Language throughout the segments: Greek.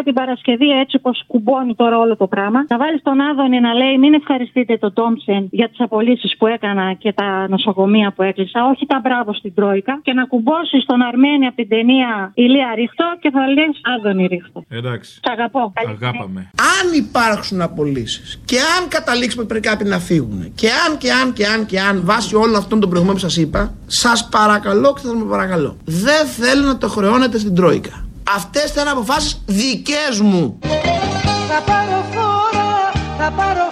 Και θέλω για την Παρασκευή, έτσι όπως κουμπώνει τώρα όλο το πράγμα, να βάλεις τον Άδωνη να λέει: Μην ευχαριστείτε τον Τόμψεν για τις απολύσεις που έκανα και τα νοσοκομεία που έκλεισα. Όχι τα μπράβο στην Τρόικα. Και να κουμπώσεις τον Αρμένη από την ταινία Ηλία Ρίχτο και θα λες Άδωνη Ρίχτο. Εντάξει. Σ' αγαπώ. Αγάπαμε. Αν υπάρξουν απολύσεις και αν καταλήξουμε πριν κάποιοι να φύγουν και αν και αν και αν και αν βάσει όλων αυτών των προηγούμενων που σας είπα, σας παρακαλώ και θα με παρακαλώ. Δεν θέλω να το χρεώνετε στην Τρόικα. Αυτές θα είναι αποφάσεις δικές μου. Θα πάρω φόρα, θα πάρω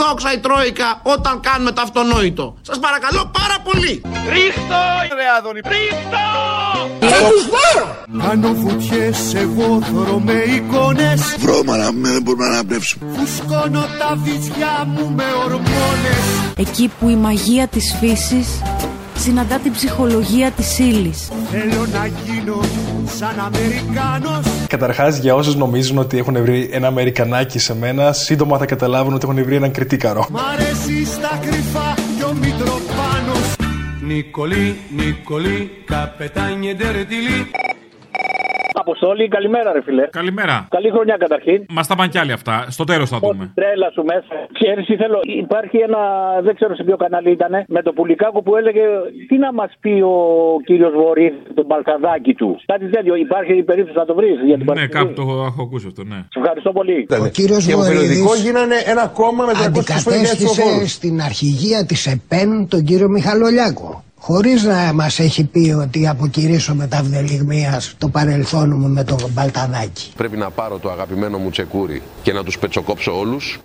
δόξα η Τρόικα όταν κάνουμε το αυτονόητο. Σας παρακαλώ πάρα πολύ. Ρίχτω, ρε Άδωνη, ρίχτω! Κάνω βουτιές εγώ θωρώ με εικόνες Βρώμαρα δεν μπορούμε να αναπνεύσουμε. Φουσκώνω τα βυζιά μου με ορμόνες Εκεί που η μαγεία της φύσης συναντά την ψυχολογία της ύλης. Θέλω να γίνω σαν Αμερικάνος Καταρχάς, για όσους νομίζουν ότι έχουν βρει ένα Αμερικανάκι σε μένα, σύντομα θα καταλάβουν ότι έχουν βρει έναν κριτήκαρο. Μ' αρέσει στα κρυφά κι ο Μητροπάνος Νικολή, Νικολή, καπετάνιε ντερτιλί. Αποστόλη, καλημέρα, ρε φιλέ. Καλημέρα. Καλή χρονιά καταρχήν. Μας τα πάνε κι άλλοι αυτά. Στο τέλος θα δούμε. Τρέλα σου μέσα. Ξέρεις τι θέλω. Υπάρχει ένα, δεν ξέρω σε ποιο κανάλι ήταν, με το πουλικάκο που έλεγε τι να μας πει ο κύριος Βορύδης, τον Μπαλκαδάκι του. Κάτι τέτοιο. Υπάρχει η περίπτωση να το βρεις για την Ναι, Παρασκευή; κάπου το έχω ακούσει αυτό, ναι. Σε ευχαριστώ πολύ. Ο κύριος Και από περιοδικό Βορύδης γίνανε ένα κόμμα με 320 αντικατέστησε στην αρχηγία της ΕΠΕΝ τον κύριο Μιχαλολιάκο. Χωρίς να μας έχει πει ότι αποκηρύσω με τα βδελιγμίας το παρελθόν μου με τον Μπαλτανάκη. Πρέπει να πάρω το αγαπημένο μου τσεκούρι και να τους πετσοκόψω όλους.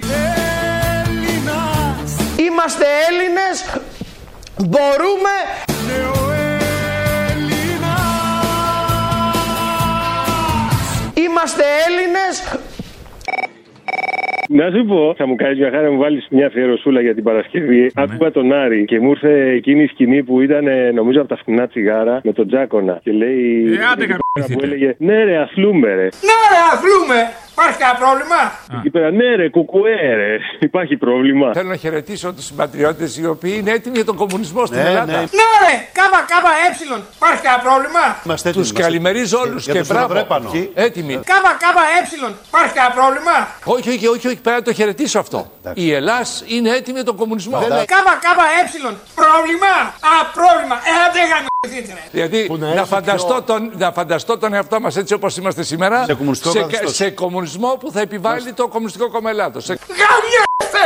Είμαστε Έλληνες, μπορούμε Είμαστε Έλληνες Να σου πω, θα μου κάνεις μια χάρη να μου βάλεις μια αφιερωσούλα για την Παρασκευή. Ναι. Άκουγα τον Άρη και μου ήρθε εκείνη η σκηνή που ήταν, ε, νομίζω, από τα φθηνά τσιγάρα με τον Τζάκονα. Και λέει. Ε, άντε εκεί πέρα γαμηθείτε. που έλεγε Ναι, ρε, αθλούμε, ρε. Ναι ρε αθλούμε, υπάρχει κανένα πρόβλημα; Εκεί πέρα, ναι, ρε, κουκουέ, ρε. Υπάρχει πρόβλημα. Θέλω να χαιρετήσω τους συμπατριώτες οι οποίοι είναι έτοιμοι για τον κομμουνισμό στην Ναι, Ελλάδα. ναι. Ναι ρε, κάβα κάβα έψιλον, υπάρχει κανένα πρόβλημα; Είμαστε Τους καλημερίζω όλους Για και το μπράβο. Σουδαβρέπανο. Έτοιμοι. Κάβα κάβα έψιλον, υπάρχει κανένα πρόβλημα; Όχι, όχι, όχι, όχι, πρέπει να το χαιρετήσω αυτό. Η Ελλάδα είναι έτοιμη για τον κομμουνισμό. Κάβα κάβα έψιλον, πρόβλημα, α πρόβλημα, ε άντε γαμηθείτε ρε Δηλαδή Που να να, έρθει φανταστώ πιο- τον, να φανταστώ τον εαυτό μας έτσι όπως είμαστε σήμερα Σε κομμουνιστικό σε, καθεστώς. σε κομμουνισμό που θα επιβάλλει το Κομμουνιστικό Κόμμα Ελλάδος. Σε... Γαμιέστε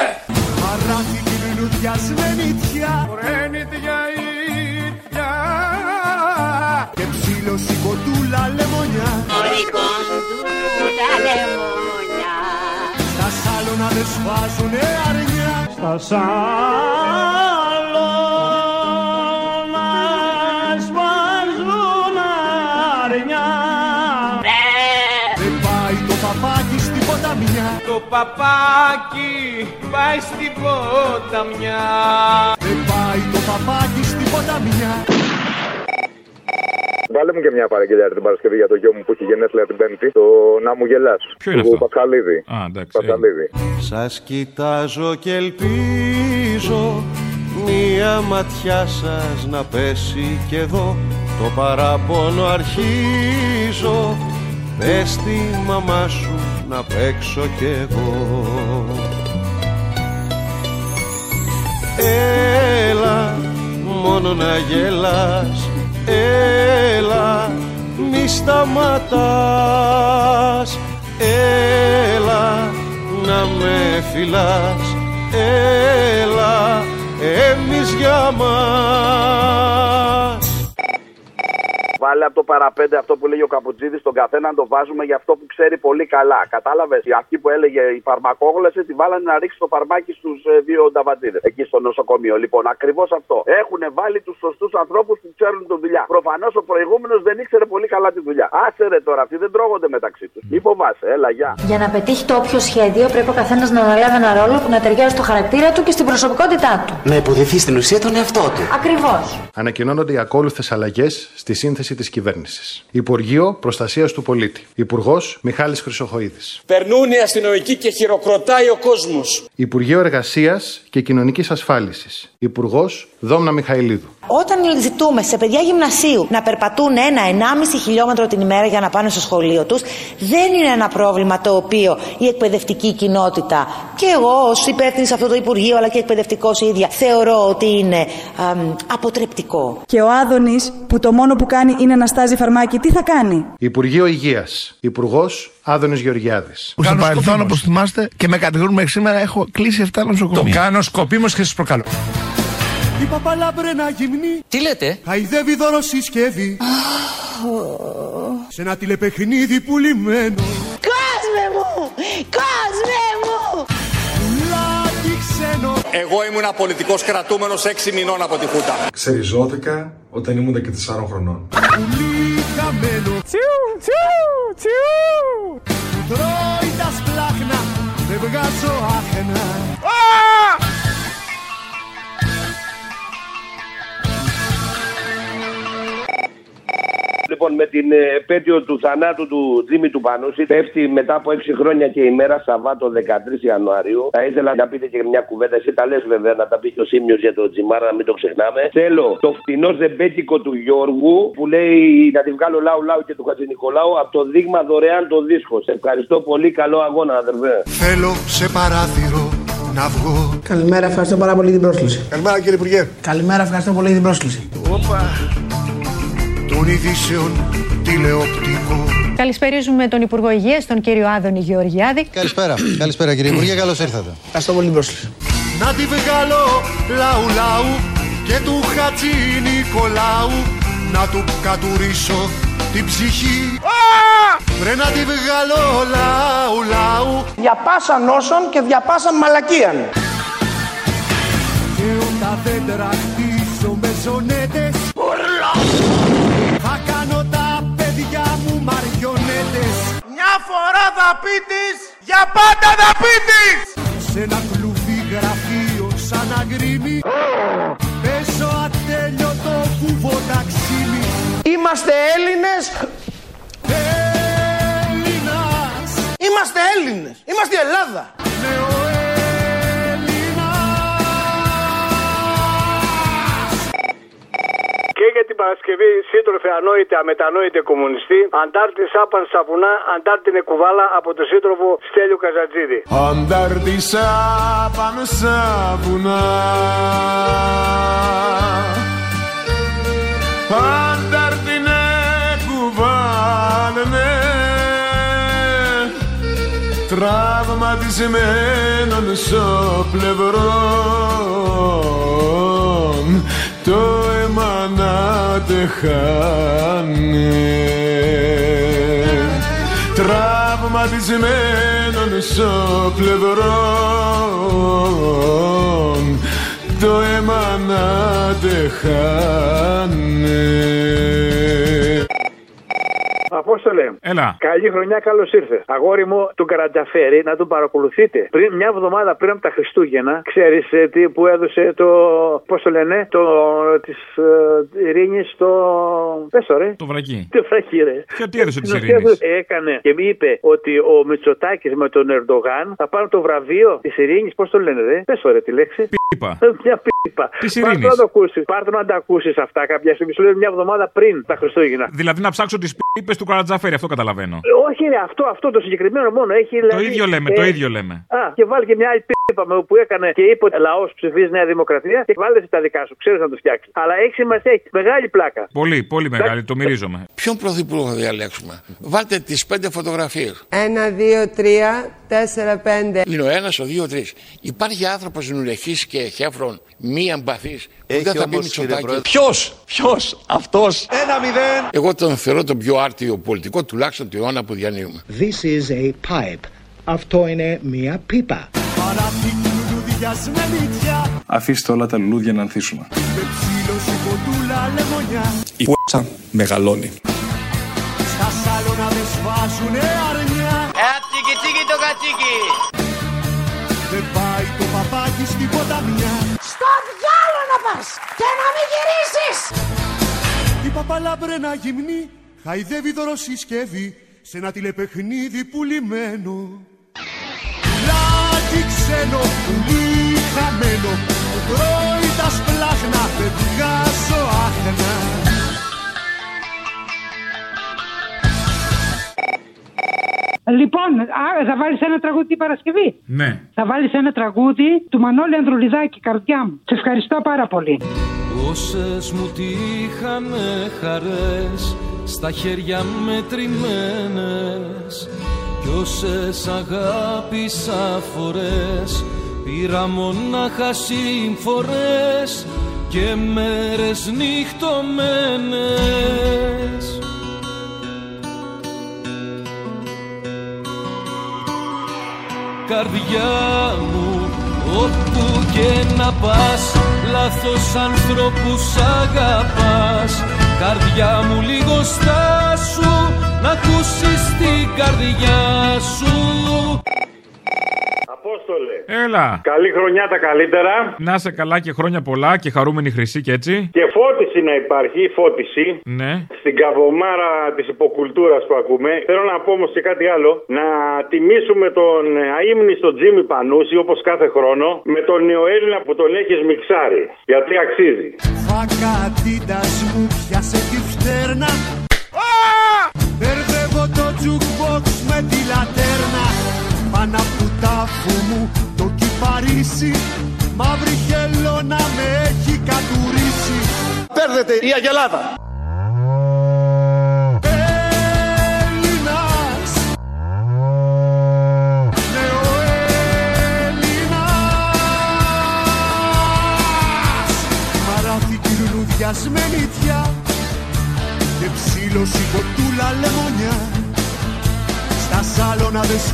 Παράθη την λουδιασμένη τιά Πρένιτια ίδια. Και ψήλωση κοντούλα λεμονιά Στα σάλωνα δεν σφάζουνε αρνιά Στα σάλωνα ποταμιά Το παπάκι πάει στην ποταμιά. Δεν πάει το παπάκι στην ποταμιά Βάλε μου και μια παραγγελιά την Παρασκευή για το γιο μου που έχει γενέθλια την Πέμπτη. Το να μου γελάς. Ποιο είναι του αυτό; Πασχαλίδη. Α, εντάξει. Πασχαλίδη. Σας κοιτάζω και ελπίζω Μία ματιά σας να πέσει και εδώ Το παράπονο αρχίζω Πες τη μαμά σου να παίξω κι εγώ. Έλα μόνο να γελάς. Έλα μη σταματάς. Έλα να με φυλάς. Έλα εμείς για μας Βάλε από το παραπέντε αυτό που λέγει ο Καπουτζίδη στον καθένα να το βάζουμε για αυτό που ξέρει πολύ καλά. Κατάλαβες. Η αρχή που έλεγε η φαρμακόγλωση τη βάλανε να ρίξει το φαρμάκι στους δύο νταβατζίδε εκεί στο νοσοκομείο. Λοιπόν, ακριβώς αυτό. Έχουν βάλει τους σωστούς ανθρώπους που ξέρουν τη δουλειά. Προφανώς ο προηγούμενος δεν ήξερε πολύ καλά τη δουλειά. Άσε ρε τώρα, αυτοί δεν τρώγονται μεταξύ τους. Μη φοβάσαι, έλα, γεια. Για να πετύχει το όποιο σχέδιο πρέπει ο καθένας να αναλάβει ένα ρόλο που να ταιριάζει στο χαρακτήρα του και στην προσωπικότητά του. Να υποδηθεί στην ουσία τον εαυτό του. Ακριβώς. Ανακοινώνονται οι ακόλουθες αλλαγές στη σύνθεση της κυβέρνησης. Υπουργείο Προστασίας του Πολίτη. Υπουργός Μιχάλης Χρυσοχοίδης. Περνούν οι αστυνομικοί και χειροκροτάει ο κόσμος. Υπουργείο Εργασίας και Κοινωνικής Ασφάλισης. Υπουργός Δόμνα Μιχαηλίδου. Όταν ζητούμε σε παιδιά γυμνασίου να περπατούν ένα-ενάμιση χιλιόμετρο την ημέρα για να πάνε στο σχολείο τους, δεν είναι ένα πρόβλημα το οποίο η εκπαιδευτική κοινότητα και εγώ ως υπεύθυνη σε αυτό το Υπουργείο αλλά και εκπαιδευτικός ίδια θεωρώ ότι είναι αμ, αποτρεπτικό. Και ο Άδωνης που το μόνο που κάνει είναι να στάζει φαρμάκι, τι θα κάνει; Υπουργείο Υγείας. Υπουργός Άδωνης Γεωργιάδης. Στο παρελθόν, όπως θυμάστε, και με κατηγορούν μέχρι σήμερα, έχω κλείσει 7 νοσοκομεία. Το κάνω σκοπίμως και σας προκαλώ. Η παπαλάμπρενα γυμνή Τι λέτε; Χαϊδεύει δώρο συσκευή Σε ένα τηλεπαιχνίδι πουλημένο Κόσμε μου! Κόσμε μου! Πουλάκι ξένο Εγώ ήμουν πολιτικός κρατούμενος 6 μηνών από τη Χούτα. Ξεριζώθηκα όταν ήμουν και 4 χρονών. Πουλί χαμένο Τσιου, τσιου, τσιου. Τρώει τα σπλάχνα Δεν βγάζω άχνα Λοιπόν, με την ε, επέτειο του θανάτου του Τζίμι του Πανούση, πέφτει μετά από 6 χρόνια και ημέρα Σαββάτο 13 Ιανουαρίου. Θα ήθελα να πείτε και μια κουβέντα. Εσύ τα λες βέβαια, να τα πει και ο Σίμιος για το Τζιμάρα, να μην το ξεχνάμε. Θέλω το φτηνό ζεμπέτικο του Γιώργου που λέει να τη βγάλω λαού λαού και του Χατζη Νικολάου από το δείγμα δωρεάν το δίσκο. Σε ευχαριστώ πολύ. Καλό αγώνα, αδερφέ. Θέλω σε παράθυρο να βγω Καλημέρα, ευχαριστώ πάρα πολύ την πρόσκληση. Καλημέρα κύριε Υπουργέ Καλημέρα, ευχαριστώ πολύ την πρόσκληση. Των ειδήσεων τηλεοπτικό Καλησπέριζουμε τον Υπουργό Υγείας, τον κύριο Άδωνη Γεωργιάδη. Καλησπέρα. Καλησπέρα κύριε Υπουργέ, καλώς ήρθατε. Ευχαριστώ πολύ την πρόσκληση. Να τη βγάλω λαού λαού και του Χατζη Νικολάου να του κατουρίσω την ψυχή Βρε να τη βγάλω λαού λαού Διαπάσαν όσων και διαπάσαν μαλακίαν. και όταν θα πει της, για πάντα θα πει της. σε ένα κλουβί γραφείο σαν αγκρίμι πέσω ατέλειωτο κουβό ταξίμι Είμαστε Έλληνες, Έλληνας. Είμαστε Έλληνες, είμαστε η Ελλάδα. Για την Παρασκευή, σύντροφε ανόητε, αμετανόητε κομμουνιστή, αντάρτη άπαν στα βουνά, αντάρτηνε κουβάλα από τον σύντροφο Στέλιο Καζατζίδη. Αντάρτησα πάνω στα βουνά. Αντάρτηνε κουβάλαινε Τραυματισμένον στο πλευρό. Το αίμα να τεχάνε Τραυματισμένον στο πλευρό Το αίμα να τεχάνε Απόστολε. Έλα. Καλή χρονιά, καλώς ήρθες. Αγόρι μου, του Καρατζαφέρη να τον παρακολουθείτε. Πριν, μια εβδομάδα πριν από τα Χριστούγεννα, ξέρεις τι που έδωσε το. Πώς το λένε, το. της ε, Ειρήνης στο. Πες το ρε. Το βρακί. Τι βρακί, ρε. Και τι έδωσε της Την Ειρήνης; ουσία Έκανε και μου είπε ότι ο Μητσοτάκης με τον Ερντογάν θα πάρουν το βραβείο της Ειρήνης. Πώς το λένε, ρε. Πες το ρε τη λέξη. Πίπα. Μια πίπα. Της Πάρ' το Ειρήνης. να το ακούσεις. Πάρ' το να τα ακούσεις αυτά κάποια στιγμή. Σου λέω μια εβδομάδα πριν τα Χριστούγεννα. Δηλαδή να ψάξω τις πίπες του Καρατζαφέρη, αυτό καταλαβαίνω. Ε, Όχι, ρε, αυτό, αυτό το συγκεκριμένο μόνο έχει. Το δηλαδή, ίδιο λέμε, ε, το ίδιο λέμε. Α, και βάλει και μια άλλη πίπα με- που έκανε και είπε ότι λαός ψηφίζει Νέα Δημοκρατία και βάλε τα δικά σου. Ξέρεις να το φτιάξεις. Αλλά έχει σημασία, έχει μεγάλη πλάκα. Πολύ, πολύ μεγάλη, το μυρίζομαι. Ποιον πρωθυπουργό θα διαλέξουμε; Βάλτε τις πέντε φωτογραφίες. Ένα, δύο, τρία, τέσσερα, πέντε. Είναι ο ένας, ο δύο, ο τρεις. Υπάρχει άνθρωπος νουρεχής και χέφρον, μη εμπαθής, που Έχει δεν θα πει όμως, κύριε Μητσοτάκη. Πρόεδρε. Ποιος, ποιος, αυτός. Ένα μηδέν Εγώ τον θεωρώ τον πιο άρτιο πολιτικό, τουλάχιστον του αιώνα που διανύουμε. This is a pipe. Αυτό είναι μία πίπα. Παράθυ λουλουδιασμένη τιά Αφήστε όλα τα λουλούδια να ανθίσουν. Με ψήλωση κοντούλα λεμονιά Η π***α μεγαλώνει. Στα σάλωνα με σβάζουνε αρνιά Ατσίκι τσίκι το κατσίκι. Δεν πάει το παπάκι στην ποταμιά Στο διάλο να πας και να μην γυρίσεις! Η παπαλάμπρενα γυμνή χαϊδεύει δωροσυσκεύη σε ένα τηλεπαιχνίδι πουλημένο Λάκι ξένο, πουλί χαμένο που τρώει τα σπλάχνα δεν βγάζω άχνα Λοιπόν, α, θα βάλεις ένα τραγούδι την Παρασκευή; Ναι. Θα βάλεις ένα τραγούδι του Μανώλη Ανδρουλιδάκη, καρδιά μου. Σε ευχαριστώ πάρα πολύ. Όσες μου τύχανε χαρές στα χέρια μετρημένες. Κι όσες αγάπησα φορές πήρα μονάχα συμφορές και μέρες νυχτωμένες. Καρδιά μου όπου και να πας λάθος ανθρώπους αγαπάς. Καρδιά μου λίγο στάσου να ακούσεις την καρδιά σου Απόστολε. Έλα. Καλή χρονιά τα καλύτερα. Να σε καλά και χρόνια πολλά και χαρούμενη χρυσή και έτσι. Και φώτιση να υπάρχει, φώτιση. Ναι. Στην καβομάρα της υποκουλτούρας που ακούμε. Θέλω να πω όμως και κάτι άλλο. Να τιμήσουμε τον αίμνηστο Τζίμι Πανούση όπως κάθε χρόνο με τον νεοέλληνα που τον έχεις μιξάρει. Γιατί αξίζει. Φακατίτας μου πιάσε τη φτέρνα Μπερδεύω το jukebox με τη λατέρνα Πάνω από του τάφου μου το κυπαρίσι Μαύρη χελώνα με έχει κατουρίσει Παίρνετε η Αγελάδα.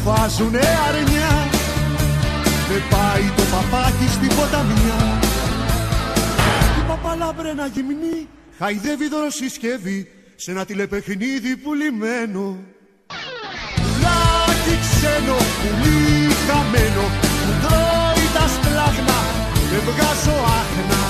βάζουνε αρνιά. Με πάει το παπάκι στη ποταμιά. Η παπαλαμπρένα γυμνή χαϊδεύει δωροσυσκευή σε ένα τηλεπαιχνίδι πουλημένο Πουλάκι ξένο, πουλί χαμένο Μου τρώει τα σπλάχνα και βγάζω άχνα.